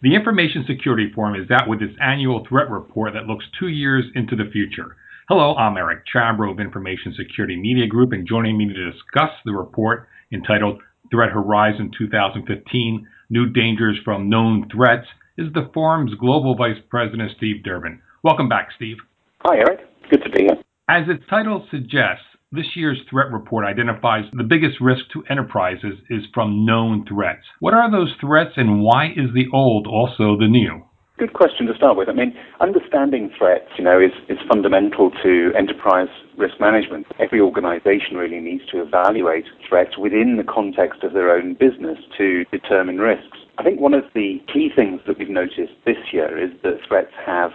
The Information Security Forum is out with its annual threat report that looks two years into the future. Hello, I'm Eric Chabrow of Information Security Media Group, and joining me to discuss the report entitled Threat Horizon 2015 New Dangers from Known Threats is the forum's Global Vice President, Steve Durbin. Welcome back, Steve. Hi, Eric. Good to be here. As its title suggests, this year's threat report identifies the biggest risk to enterprises is from known threats. What are those threats and why is the old also the new? Good question to start with. I mean, understanding threats, you know, is, is fundamental to enterprise risk management. Every organization really needs to evaluate threats within the context of their own business to determine risks. I think one of the key things that we've noticed this year is that threats have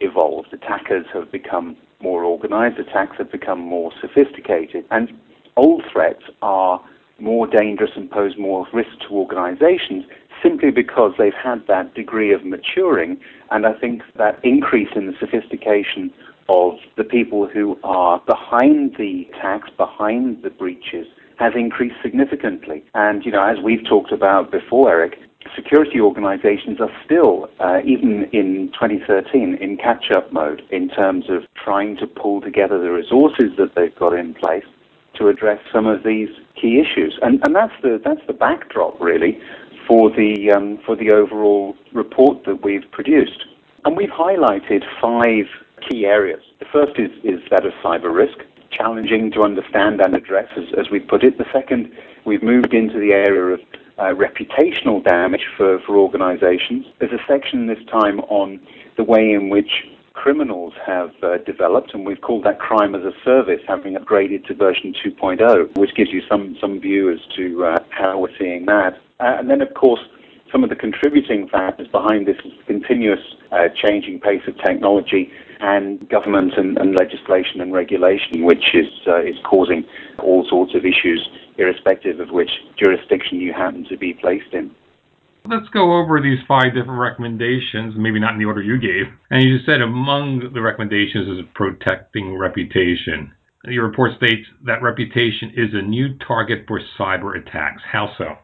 evolved. Attackers have become more organized, attacks have become more sophisticated, and old threats are more dangerous and pose more risk to organizations simply because they've had that degree of maturing. And I think that increase in the sophistication of the people who are behind the attacks, behind the breaches, has increased significantly. And, you know, as we've talked about before, Eric, security organizations are still, uh, even in 2013, in catch up mode in terms of trying to pull together the resources that they've got in place to address some of these key issues. And, and that's, the, that's the backdrop, really, for the, um, for the overall report that we've produced. And we've highlighted five key areas. The first is, is that of cyber risk, challenging to understand and address, as, as we put it. The second, we've moved into the area of uh, reputational damage for, for organizations. There's a section this time on the way in which criminals have uh, developed, and we've called that crime as a service, having upgraded to version 2.0, which gives you some, some view as to uh, how we're seeing that. Uh, and then, of course, some of the contributing factors behind this continuous uh, changing pace of technology and government and, and legislation and regulation, which is, uh, is causing all sorts of issues irrespective of which jurisdiction you happen to be placed in. Let's go over these five different recommendations, maybe not in the order you gave. And you just said among the recommendations is protecting reputation. Your report states that reputation is a new target for cyber attacks. How so?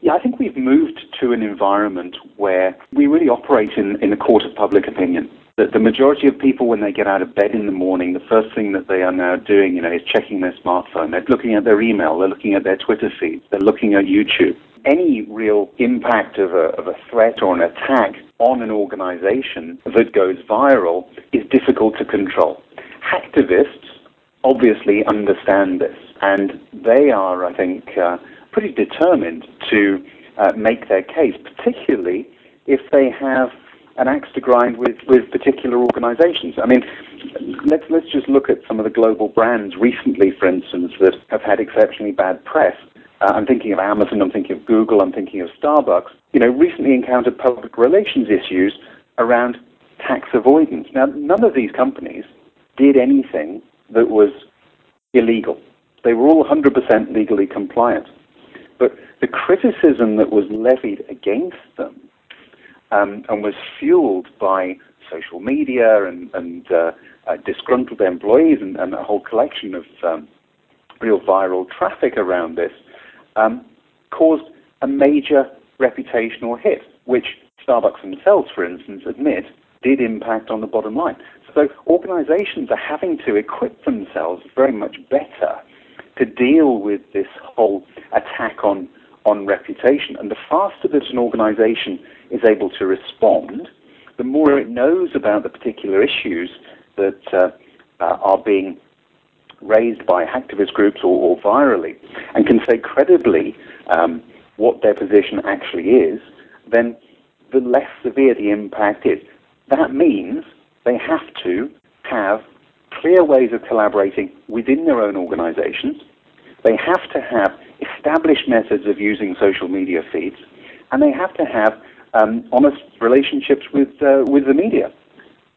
Yeah, I think we've moved to an environment where we really operate in, in a court of public opinion the, the majority of people, when they get out of bed in the morning, the first thing that they are now doing, you know, is checking their smartphone. They're looking at their email. They're looking at their Twitter feeds. They're looking at YouTube. Any real impact of a, of a threat or an attack on an organization that goes viral is difficult to control. Hacktivists obviously understand this, and they are, I think, uh, pretty determined to uh, make their case, particularly if they have an axe to grind with, with particular organizations. I mean, let's, let's just look at some of the global brands recently, for instance, that have had exceptionally bad press. Uh, I'm thinking of Amazon, I'm thinking of Google, I'm thinking of Starbucks. You know, recently encountered public relations issues around tax avoidance. Now, none of these companies did anything that was illegal. They were all 100% legally compliant. But the criticism that was levied against them um, and was fueled by social media and, and uh, uh, disgruntled employees and, and, a whole collection of um, real viral traffic around this, um, caused a major reputational hit, which Starbucks themselves, for instance, admit did impact on the bottom line. So organizations are having to equip themselves very much better to deal with this whole attack on, on reputation. And the faster that an organization is able to respond, the more it knows about the particular issues that uh, uh, are being raised by activist groups or, or virally, and can say credibly um, what their position actually is, then the less severe the impact is. That means they have to have clear ways of collaborating within their own organizations. They have to have established methods of using social media feeds, and they have to have um, honest relationships with uh, with the media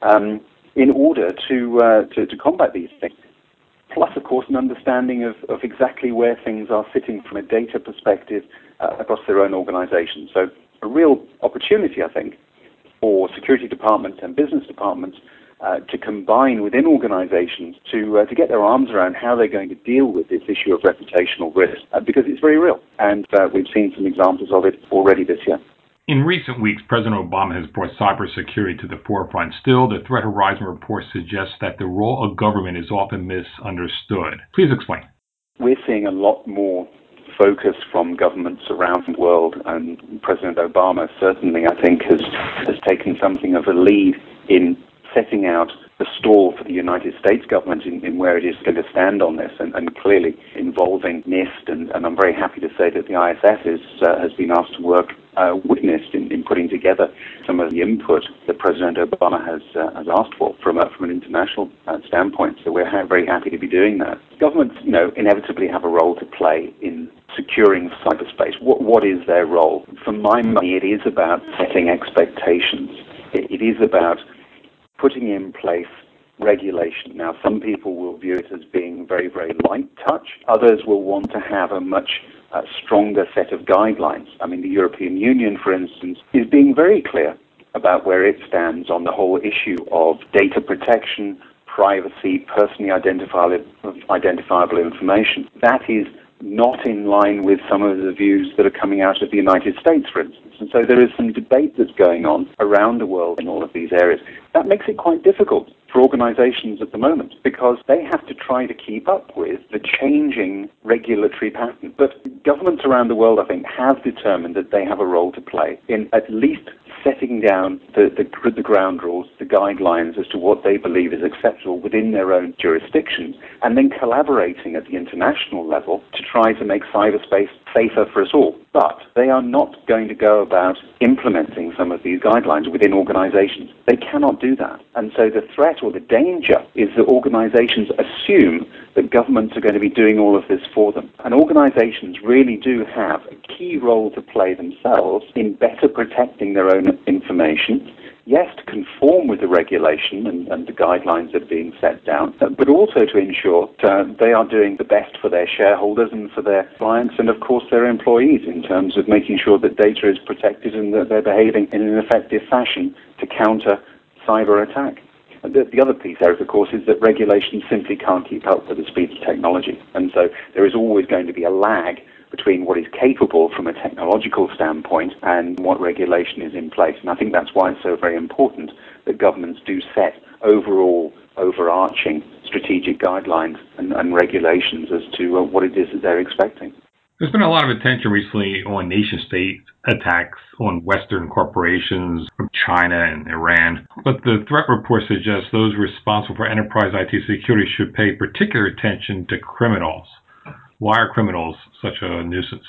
um, in order to, uh, to, to combat these things. Plus, of course, an understanding of, of exactly where things are sitting from a data perspective uh, across their own organization. So, a real opportunity, I think, for security departments and business departments uh, to combine within organizations to, uh, to get their arms around how they're going to deal with this issue of reputational risk, uh, because it's very real. And uh, we've seen some examples of it already this year. In recent weeks, President Obama has brought cybersecurity to the forefront. Still, the Threat Horizon report suggests that the role of government is often misunderstood. Please explain. We're seeing a lot more focus from governments around the world, and President Obama certainly, I think, has, has taken something of a lead in setting out the stall for the United States government in, in where it is going to stand on this, and, and clearly involving NIST, and, and, I'm very happy to say that the ISF is, uh, has been asked to work uh, NIST in, in, putting together some of the input that President Obama has, uh, has asked for from, a, from an international uh, standpoint. So we're ha- very happy to be doing that. Governments, you know, inevitably have a role to play in securing cyberspace. What, what is their role? For my money, it is about setting expectations. it, it is about putting in place regulation. Now, some people will view it as being very, very light touch. Others will want to have a much uh, stronger set of guidelines. I mean, the European Union, for instance, is being very clear about where it stands on the whole issue of data protection, privacy, personally identifiable, identifiable information. That is not in line with some of the views that are coming out of the United States, for instance. And so there is some debate that's going on around the world in all of these areas. That makes it quite difficult for organizations at the moment because they have to try to keep up with the changing regulatory pattern. But governments around the world, I think, have determined that they have a role to play in at least setting down the, the, the, ground rules, the guidelines as to what they believe is acceptable within their own jurisdictions, and then collaborating at the international level to try to make cyberspace safer for us all. But they are not going to go about implementing some of these guidelines within organizations. They cannot do that. And so the threat or the danger is that organizations assume that governments are going to be doing all of this for them. And organizations really do have a key role to play themselves in better protecting their own information yes, to conform with the regulation and, and, the guidelines that are being set down, but also to ensure uh, they are doing the best for their shareholders and for their clients and, of course, their employees in terms of making sure that data is protected and that they're behaving in an effective fashion to counter cyber attack. The, the, other piece there, of course, is that regulation simply can't keep up with the speed of technology. And so there is always going to be a lag between what is capable from a technological standpoint and what regulation is in place. And I think that's why it's so very important that governments do set overall overarching strategic guidelines and, and regulations as to uh, what it is that they're expecting. There's been a lot of attention recently on nation state attacks on Western corporations from China and Iran. But the threat report suggests those responsible for enterprise IT security should pay particular attention to criminals. Why are criminals such a nuisance?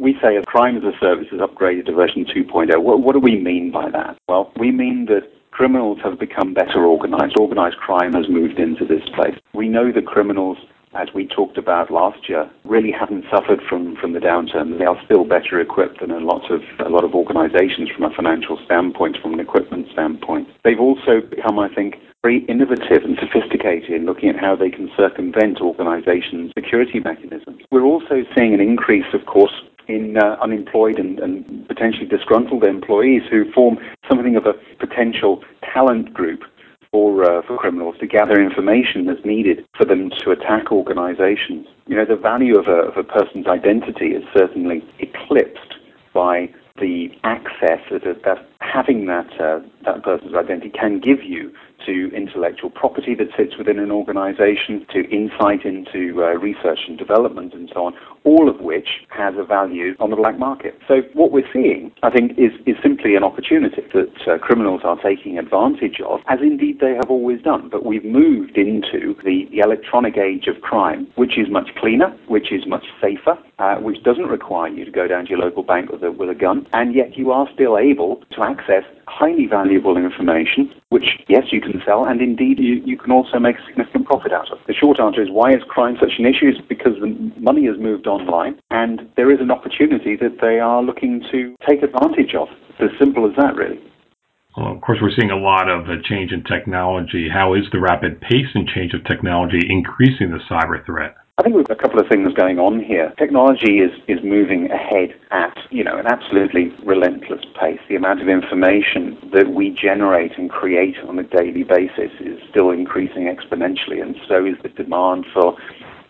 We say as crime as a service is upgraded to version 2.0. What, what do we mean by that? Well, we mean that criminals have become better organized. Organized crime has moved into this place. We know that criminals as we talked about last year, really haven't suffered from, from the downturn. They are still better equipped than a lot of a lot of organizations from a financial standpoint, from an equipment standpoint. They've also become, I think, very innovative and sophisticated in looking at how they can circumvent organizations' security mechanisms. We're also seeing an increase, of course, in uh, unemployed and, and potentially disgruntled employees who form something of a potential talent group for, uh, for criminals to gather information that's needed for them to attack organizations. You know, the value of a, of a person's identity is certainly eclipsed by the access that, that having that, uh, that person's identity can give you to intellectual property that sits within an organization, to insight into uh, research and development and so on, all of which has a value on the black market. So what we're seeing, I think, is, is simply an opportunity that uh, criminals are taking advantage of, as indeed they have always done. But we've moved into the, the electronic age of crime, which is much cleaner, which is much safer, uh, which doesn't require you to go down to your local bank with a, with a gun, and yet you are still able to access highly valuable information, which, yes, you can sell, and indeed you, you can also make a significant profit out of. The short answer is why is crime such an issue? Is because the money has moved online, and there is an opportunity that they are looking to take advantage of. It's as simple as that, really. Well, of course, we're seeing a lot of change in technology. How is the rapid pace and change of technology increasing the cyber threat? I think we've got a couple of things going on here. Technology is, is moving ahead at, you know, an absolutely relentless pace. The amount of information that we generate and create on a daily basis is still increasing exponentially, and so is the demand for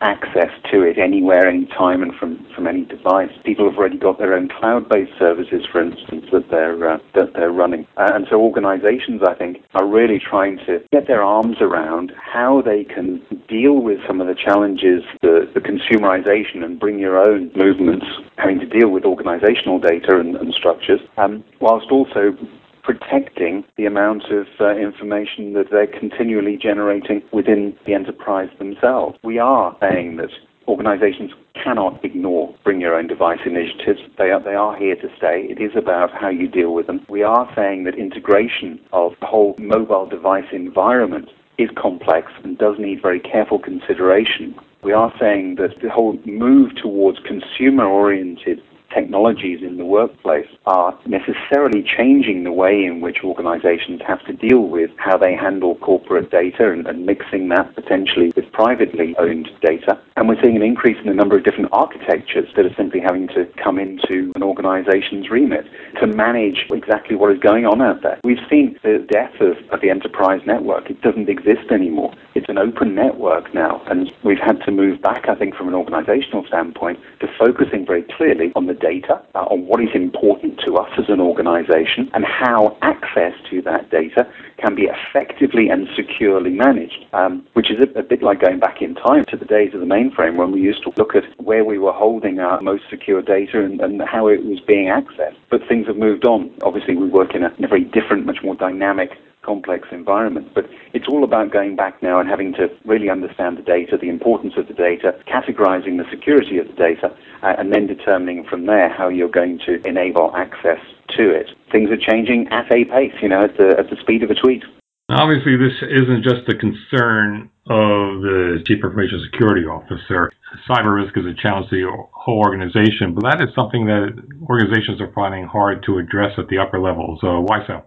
access to it anywhere, anytime, and from, from any device. People have already got their own cloud-based services, for instance, that they're uh, that they're running, uh, and so organizations, I think, are really trying to get their arms around how they can deal with some of the challenges, the, the consumerization and bring your own movements, having to deal with organizational data and, and structures, um, whilst also protecting the amount of uh, information that they're continually generating within the enterprise themselves. We are saying that organizations cannot ignore bring your own device initiatives. They are, they are here to stay. It is about how you deal with them. We are saying that integration of the whole mobile device environment is complex and does need very careful consideration. We are saying that the whole move towards consumer oriented technologies in the workplace are necessarily changing the way in which organizations have to deal with how they handle corporate data and, and, mixing that potentially with privately owned data. And we're seeing an increase in the number of different architectures that are simply having to come into an organization's remit to manage exactly what is going on out there. We've seen the death of, of the enterprise network. It doesn't exist anymore. It's an open network now. And we've had to move back, I think, from an organizational standpoint to focusing very clearly on the data, uh, on what is important to us as an organization, and how access to that data can be effectively and securely managed, um, which is a, a, bit like going back in time to the days of the mainframe when we used to look at where we were holding our most secure data and, and how it was being accessed. But things have moved on. Obviously, we work in a, in a very different, much more dynamic complex environment. But it's all about going back now and having to really understand the data, the importance of the data, categorizing the security of the data, uh, and then determining from there how you're going to enable access to it. Things are changing at a pace, you know, at the, at the speed of a tweet. Obviously, this isn't just a concern of the Chief Information Security Officer. Cyber risk is a challenge to the whole organization, but that is something that organizations are finding hard to address at the upper levels. So why so?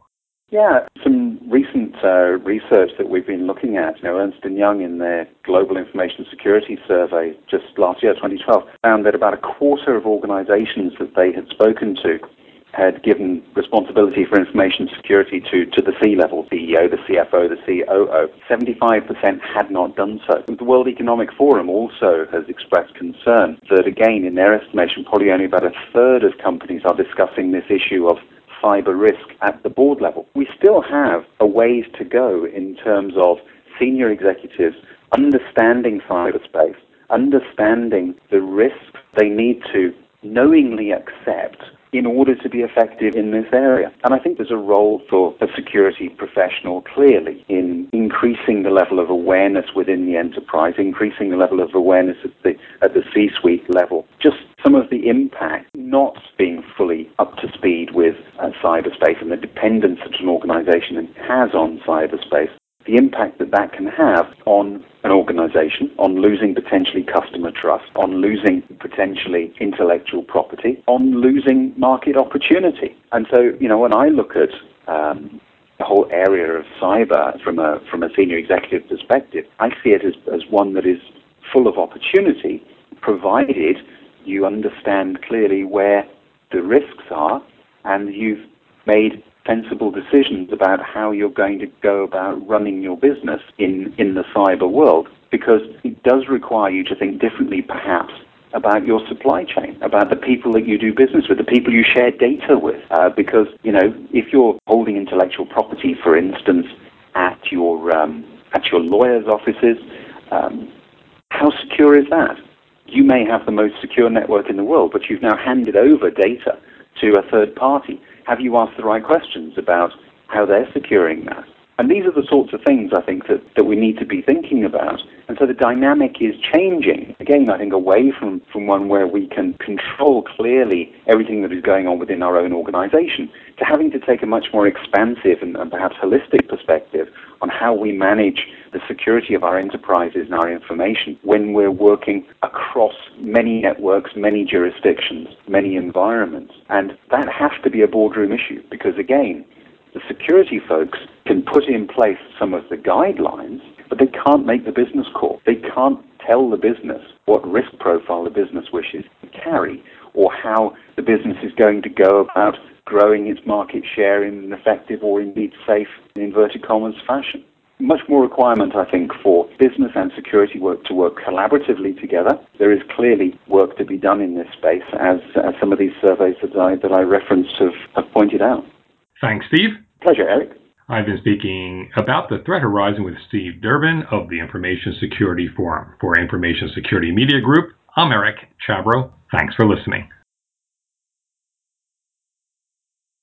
Yeah, some uh, research that we've been looking at, you know, Ernst & Young in their Global Information Security Survey just last year, 2012, found that about a quarter of organizations that they had spoken to had given responsibility for information security to, to the C-level, CEO, the CFO, the COO. 75% had not done so. The World Economic Forum also has expressed concern that, again, in their estimation, probably only about a third of companies are discussing this issue of cyber risk at the board level. We still have a ways to go in terms of senior executives understanding cyberspace, understanding the risks they need to knowingly accept in order to be effective in this area. And I think there's a role for a security professional clearly in increasing the level of awareness within the enterprise, increasing the level of awareness at the, at the C-suite level. Just some of the impact not being fully up to speed with uh, cyberspace and the dependence that an organization has on cyberspace the impact that that can have on an organization, on losing potentially customer trust, on losing potentially intellectual property, on losing market opportunity. And so, you know, when I look at um, the whole area of cyber from a from a senior executive perspective, I see it as, as one that is full of opportunity, provided you understand clearly where the risks are and you've made sensible decisions about how you're going to go about running your business in, in the cyber world because it does require you to think differently perhaps about your supply chain, about the people that you do business with, the people you share data with. Uh, because, you know, if you're holding intellectual property, for instance, at your, um, at your lawyer's offices, um, how secure is that? You may have the most secure network in the world, but you've now handed over data to a third party have you asked the right questions about how they're securing that? And these are the sorts of things I think that, that we need to be thinking about. And so the dynamic is changing. Again, I think away from, from one where we can control clearly everything that is going on within our own organization to having to take a much more expansive and, and perhaps holistic perspective on how we manage security of our enterprises and our information when we're working across many networks, many jurisdictions, many environments. And that has to be a boardroom issue because, again, the security folks can put in place some of the guidelines, but they can't make the business call. They can't tell the business what risk profile the business wishes to carry or how the business is going to go about growing its market share in an effective or indeed safe, in inverted commas, fashion. Much more requirement, I think, for business and security work to work collaboratively together. There is clearly work to be done in this space, as, as some of these surveys that I, that I referenced have, have pointed out. Thanks, Steve. Pleasure, Eric. I've been speaking about the threat horizon with Steve Durbin of the Information Security Forum. For Information Security Media Group, I'm Eric Chabrow. Thanks for listening.